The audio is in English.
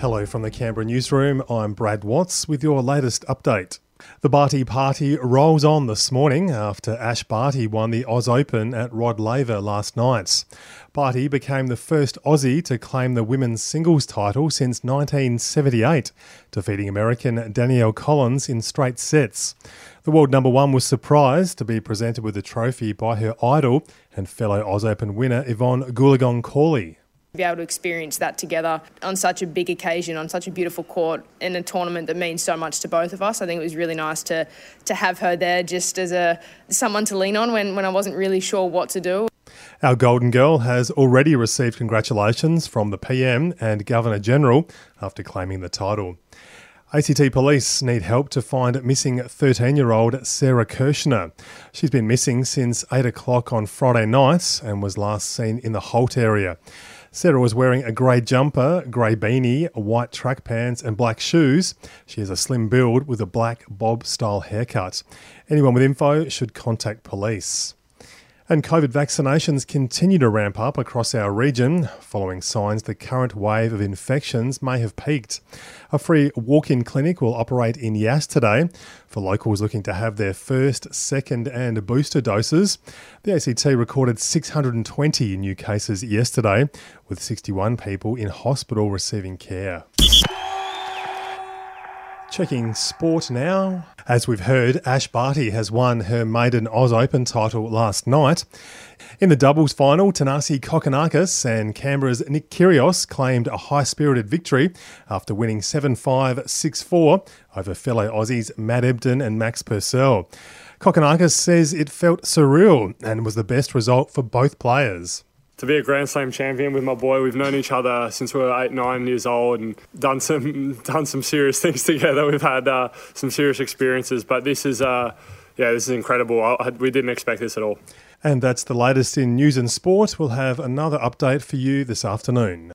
Hello from the Canberra newsroom. I'm Brad Watts with your latest update. The Barty party rolls on this morning after Ash Barty won the Oz Open at Rod Laver last night. Barty became the first Aussie to claim the women's singles title since 1978, defeating American Danielle Collins in straight sets. The world number one was surprised to be presented with the trophy by her idol and fellow Oz Open winner Evonne Goolagong Cawley be able to experience that together on such a big occasion, on such a beautiful court, in a tournament that means so much to both of us. I think it was really nice to to have her there just as a someone to lean on when, when I wasn't really sure what to do. Our Golden Girl has already received congratulations from the PM and Governor General after claiming the title. ACT police need help to find missing 13 year old Sarah Kirshner. She's been missing since 8 o'clock on Friday night and was last seen in the Holt area. Sarah was wearing a grey jumper, grey beanie, white track pants, and black shoes. She has a slim build with a black bob style haircut. Anyone with info should contact police. And COVID vaccinations continue to ramp up across our region, following signs the current wave of infections may have peaked. A free walk in clinic will operate in Yass today for locals looking to have their first, second, and booster doses. The ACT recorded 620 new cases yesterday, with 61 people in hospital receiving care. Checking sport now. As we've heard, Ash Barty has won her maiden Oz Open title last night. In the doubles final, Thanasi Kokkinakis and Canberra's Nick Kyrgios claimed a high spirited victory after winning 7 5 6 4 over fellow Aussies Matt Ebden and Max Purcell. Kokkinakis says it felt surreal and was the best result for both players to be a Grand Slam champion with my boy. We've known each other since we were eight, nine years old, and done some done some serious things together. We've had uh, some serious experiences, but this is. Uh, yeah, this is incredible. I, we didn't expect this at all. And that's the latest in news and sport. We'll have another update for you this afternoon.